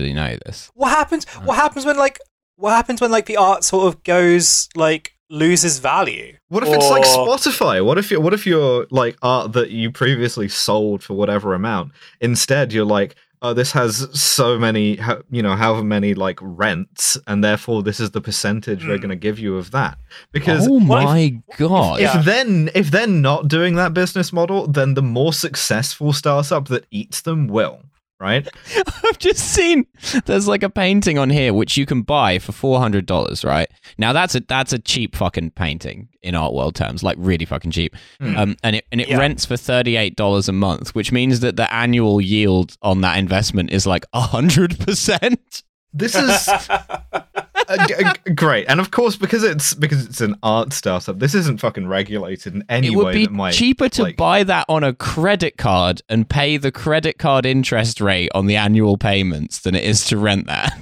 actually know this. What happens? What happens when like what happens when like the art sort of goes like loses value? What if it's like Spotify? What if you what if your like art that you previously sold for whatever amount? Instead, you're like, oh, this has so many, you know, however many like rents, and therefore this is the percentage we're Hmm. going to give you of that. Because oh what if- my god! Yeah. if then if they're not doing that business model, then the more successful startup that eats them will. Right? I've just seen there's like a painting on here which you can buy for four hundred dollars. Right now, that's a that's a cheap fucking painting in art world terms, like really fucking cheap. Hmm. Um, and it and it Yeah. rents for thirty eight dollars a month, which means that the annual yield on that investment is like hundred percent. This is uh, g- g- great, and of course, because it's because it's an art startup, this isn't fucking regulated in any way. It would way be that might cheaper to like- buy that on a credit card and pay the credit card interest rate on the annual payments than it is to rent that.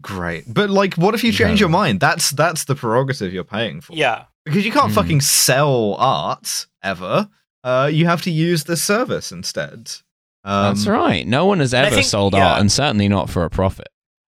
Great, but like, what if you change your mind? That's that's the prerogative you're paying for. yeah. because you can't Hmm. fucking sell art ever. Uh, you have to use the service instead. Um, That's right. No one has ever think- sold yeah. art, and certainly not for a profit.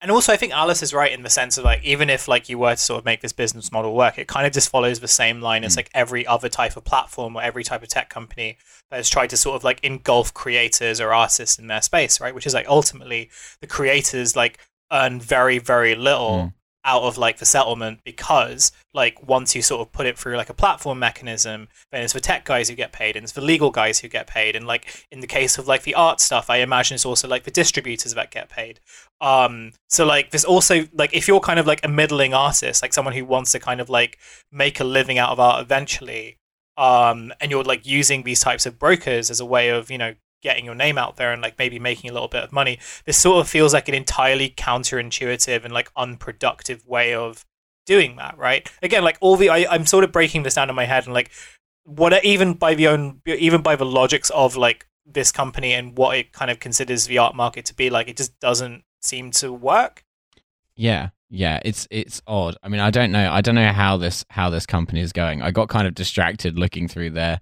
And also, I think Alice is right in the sense of like, even if like you were to sort of make this business model work, it kind of just follows the same line as Mm. like every other type of platform or every type of tech company that has tried to sort of like engulf creators or artists in their space, right? Which is like ultimately the creators like earn very, very little Mm. Out of like the settlement because like once you sort of put it through like a platform mechanism then it's the tech guys who get paid and it's the legal guys who get paid. And like in the case of like the art stuff i imagine it's also like the distributors that get paid. Um so like there's also like if you're kind of like a middling artist like someone who wants to kind of like make a living out of art eventually um and you're like using these types of brokers as a way of you know getting your name out there and like maybe making a little bit of money this sort of feels like an entirely counterintuitive and like unproductive way of doing that right again like all the I, i'm sort of breaking this down in my head and like what even by the own even by the logics of like this company and what it kind of considers the art market to be like it just doesn't seem to work Yeah, yeah, it's it's odd. I mean, I don't know. I don't know how this how this company is going. I got kind of distracted looking through their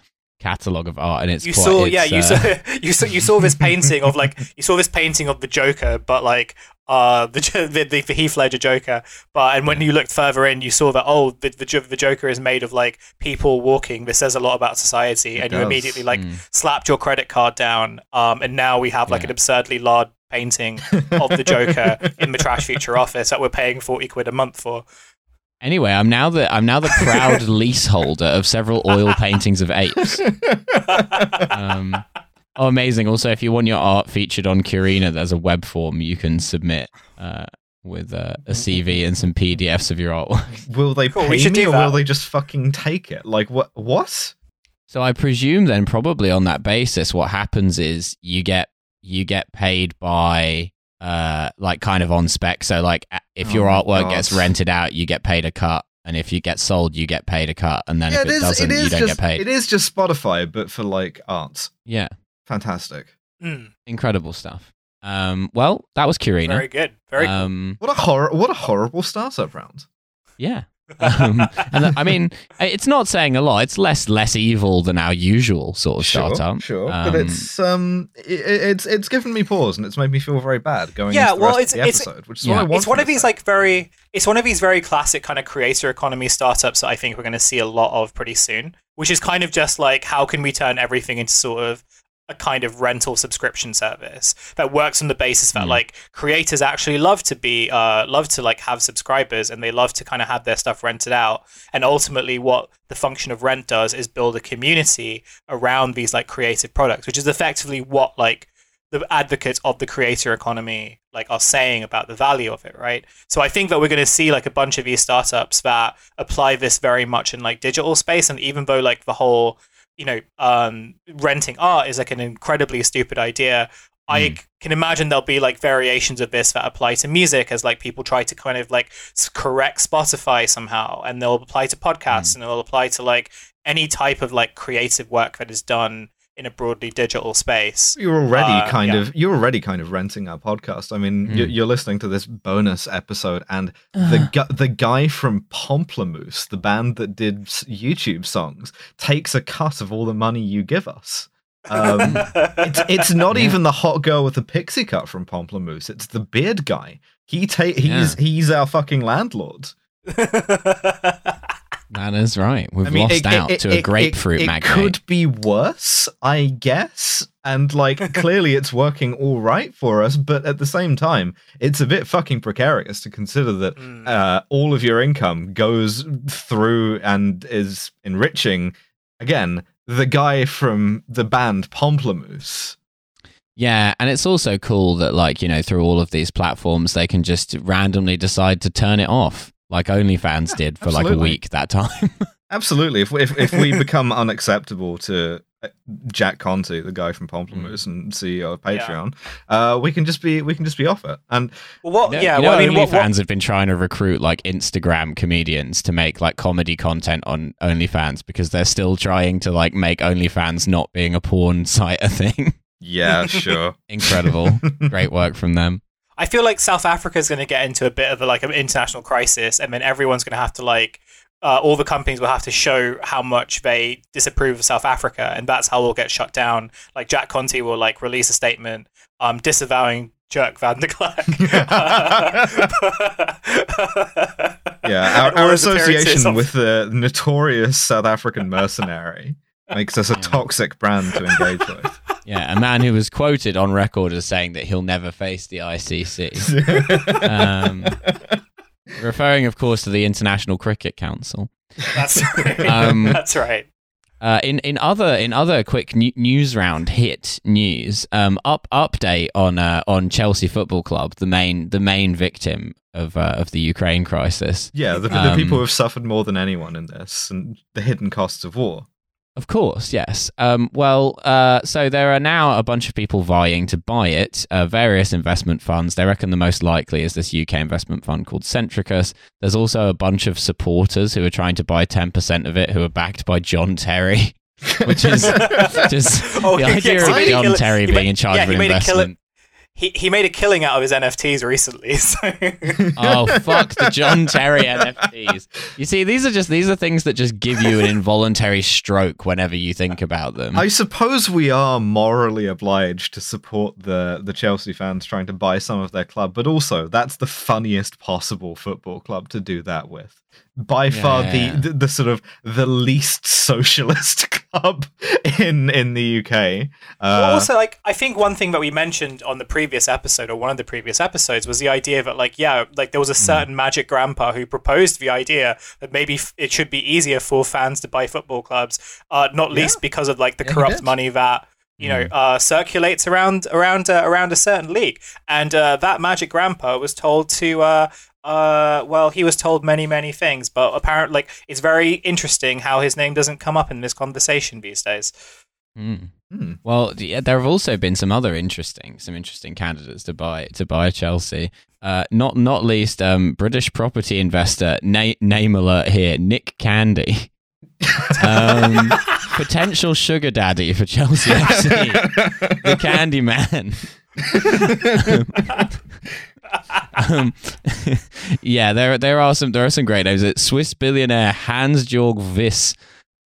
catalog of art, and it's you quite, saw it's, yeah you uh, saw you saw you saw this painting of like you saw this painting of the joker but like uh the the, the, heath ledger joker but and when you looked further in you saw that oh the, the, the joker is made of like people walking this says a lot about society It and you immediately like Mm. slapped your credit card down um and now we have like Yeah. an absurdly large painting of the joker in the trash future office that we're paying 40 quid a month for Anyway, I'm now the I'm now the proud leaseholder of several oil paintings of apes. Um, oh, amazing! Also, if you want your art featured on Curina, there's a web form you can submit uh, with uh, a CV and some PDFs of your artwork. will they Cool, we pay should me do or that. will they just fucking take it? Like what? What? So I presume then, probably on that basis, what happens is you get you get paid by uh like kind of on spec. So like if your Oh my artwork gets rented out, you get paid a cut, and if you get sold, you get paid a cut, and then yeah, if it, doesn't, you don't just get paid. it is just Spotify, but for like arts. Yeah, Fantastic. Mm, incredible stuff. Um, well, that was Curina. very good very cool. um, What a horror! What a horrible startup round. yeah. Um, and I mean, it's not saying a lot. It's less less evil than our usual sort of Sure, startup. sure, Um, but it's um, it, it's it's given me pause and it's made me feel very bad going Yeah, into the well, rest of the it's- it's- episode, which is yeah. what I want. it's one of these thing. like very it's one of these very classic kind of creator economy startups that I think we're going to see a lot of pretty soon, which is kind of just like how can we turn everything into sort of a kind of rental subscription service that works on the basis that Hmm. like creators actually love to be uh love to like have subscribers and they love to kind of have their stuff rented out. And ultimately what the function of rent does is build a community around these like creative products which is effectively what like the advocates of the creator economy like are saying about the value of it right? So i think that we're going to see like a bunch of these startups that apply this very much in like digital space. And even though like the whole you know um renting art is like an incredibly stupid idea I Mm. c- can imagine there'll be like variations of this that apply to music as like people try to kind of like correct Spotify somehow, and they'll apply to podcasts and they'll apply to like any type of like creative work that is done in a broadly digital space. You're already Uh, kind yeah. of you're already kind of renting our podcast. I mean, you you're listening to this bonus episode, and the gu- the guy from Pomplamoose, the band that did YouTube songs, takes a cut of all the money you give us. Um, it's it's not even the hot girl with the pixie cut from Pomplamoose. It's the beard guy. He ta- he's Yeah. he's our fucking landlord. That is right. We've I mean, lost it- out it- to it- a grapefruit it, it magnate. could be worse, I guess. And like clearly it's working all right for us, but at the same time, it's a bit fucking precarious to consider that Mm. uh, all of your income goes through and is enriching again the guy from the band Pomplamoose. Yeah, and it's also cool that, like, you know, through all of these platforms, they can just randomly decide to turn it off, like OnlyFans did for like a week that time. Absolutely. If if, if we become unacceptable to uh, Jack Conte, the guy from Pomplamoose and CEO of Yeah. Patreon, uh, we can just be we can just be off it. And well, what? Yeah, you well, I mean, what, OnlyFans what, have been trying to recruit like Instagram comedians to make like comedy content on OnlyFans because they're still trying to like make OnlyFans not being a porn site a thing. yeah, sure. Incredible, great work from them. I feel like South Africa is going to get into a bit of a, like an international crisis, and then everyone's going to have to like. Uh, all the companies will have to show how much they disapprove of South Africa, and that's how we'll get shut down. Like Jack Conte will like release a statement um, disavowing Jerk Van der Klerk. Yeah, our, our all his appearances association with the notorious South African mercenary makes us a toxic brand to engage with. Yeah, a man who was quoted on record as saying that he'll never face the ICC, um, referring, of course, to the International Cricket Council. that's right. Um, that's right. Uh, in in other in other quick new, news round hit news, um, up update on uh, on Chelsea Football Club, the main the main victim of uh, of the Ukraine crisis. yeah, the, the Um, people who have suffered more than anyone in this, and the hidden costs of war. Of course, yes. Um, well, uh, so there are now a bunch of people vying to buy it. Uh, various investment funds. They reckon the most likely is this UK investment fund called Centricus. There's also a bunch of supporters who are trying to buy 10% of it, who are backed by John Terry, which is just Oh, the yeah, idea he of John Terry being made- in charge yeah, of an made a kill- investment. He he made a killing out of his NFTs recently. So. Oh fuck the John Terry NFTs. You see, these are just these are things that just give you an involuntary stroke whenever you think about them. I suppose we are morally obliged to support the the Chelsea fans trying to buy some of their club, but also that's the funniest possible football club to do that with. By far Yeah. the, the the sort of the least socialist club in in the UK. Well, Uh, also, like, I think one thing that we mentioned on the previous episode, or one of the previous episodes, was the idea that, like, yeah, like there was a certain magic grandpa who proposed the idea that maybe f- it should be easier for fans to buy football clubs, uh, not least because of like the Yeah, corrupt money that you know uh, circulates around around uh, around a certain league, and uh, that magic grandpa was told to. Uh, uh, well, he was told many, many things, but apparently, like, it's very interesting how his name doesn't come up in this conversation these days. Hmm. Hmm. Well, yeah, there have also been some other interesting, some interesting candidates to buy to buy Chelsea. Uh, not not least um, British property investor na- name alert here, Nick Candy, um, potential sugar daddy for Chelsea FC, the Candy Man. um, yeah, there there are some there are some great names. It's Swiss billionaire Hans Georg Wyss.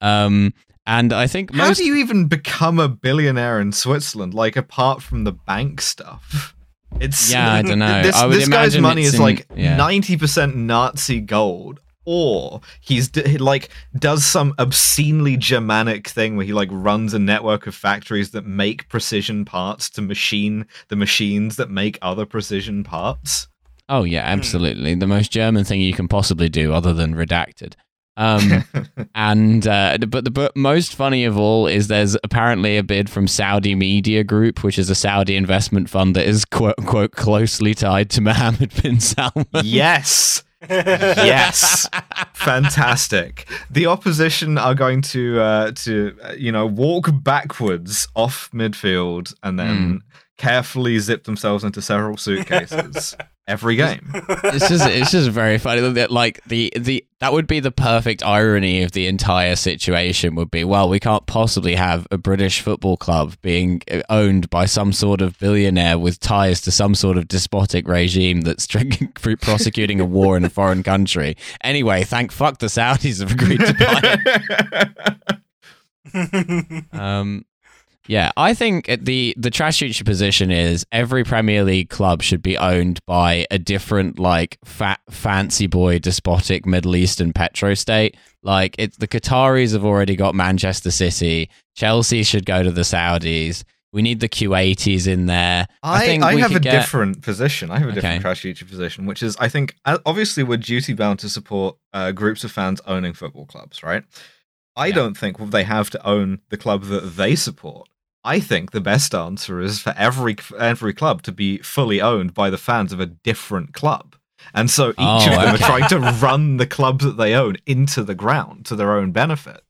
Um, and I think How most do you even become a billionaire in Switzerland? Like apart from the bank stuff, it's Yeah, I dunno. This, I would this guy's money is in- like yeah. ninety percent Nazi gold, or he's d- he, like does some obscenely Germanic thing where he like runs a network of factories that make precision parts to machine the machines that make other precision parts. Oh yeah, absolutely. The most German thing you can possibly do, other than redacted. Um, and uh, but the but most funny of all is there's apparently a bid from Saudi Media Group, which is a Saudi investment fund that is quote unquote closely tied to Mohammed bin Salman. yes. Yes, fantastic. The opposition are going to uh, to uh, you know walk backwards off midfield and then carefully zip themselves into several suitcases every game. it's just it's just very funny that like the the that would be the perfect irony of the entire situation would be well we can't possibly have a British football club being uh, owned by some sort of billionaire with ties to some sort of despotic regime that's prosecuting a war in a foreign country anyway thank fuck the Saudis have agreed to buy it um Yeah, I think the the trash future position is every Premier League club should be owned by a different like fat fancy boy despotic Middle Eastern petrostate. Like it's the Qataris have already got Manchester City. Chelsea should go to the Saudis. We need the Kuwaitis in there. I, think I have a get- different position. I have a different Okay. trash future position, which is I think uh, obviously we're duty bound to support uh, groups of fans owning football clubs, right? I Yeah. don't think they have to own the club that they support. I think the best answer is for every every club to be fully owned by the fans of a different club. And so each Oh, of them okay. are trying to run the clubs that they own into the ground to their own benefit.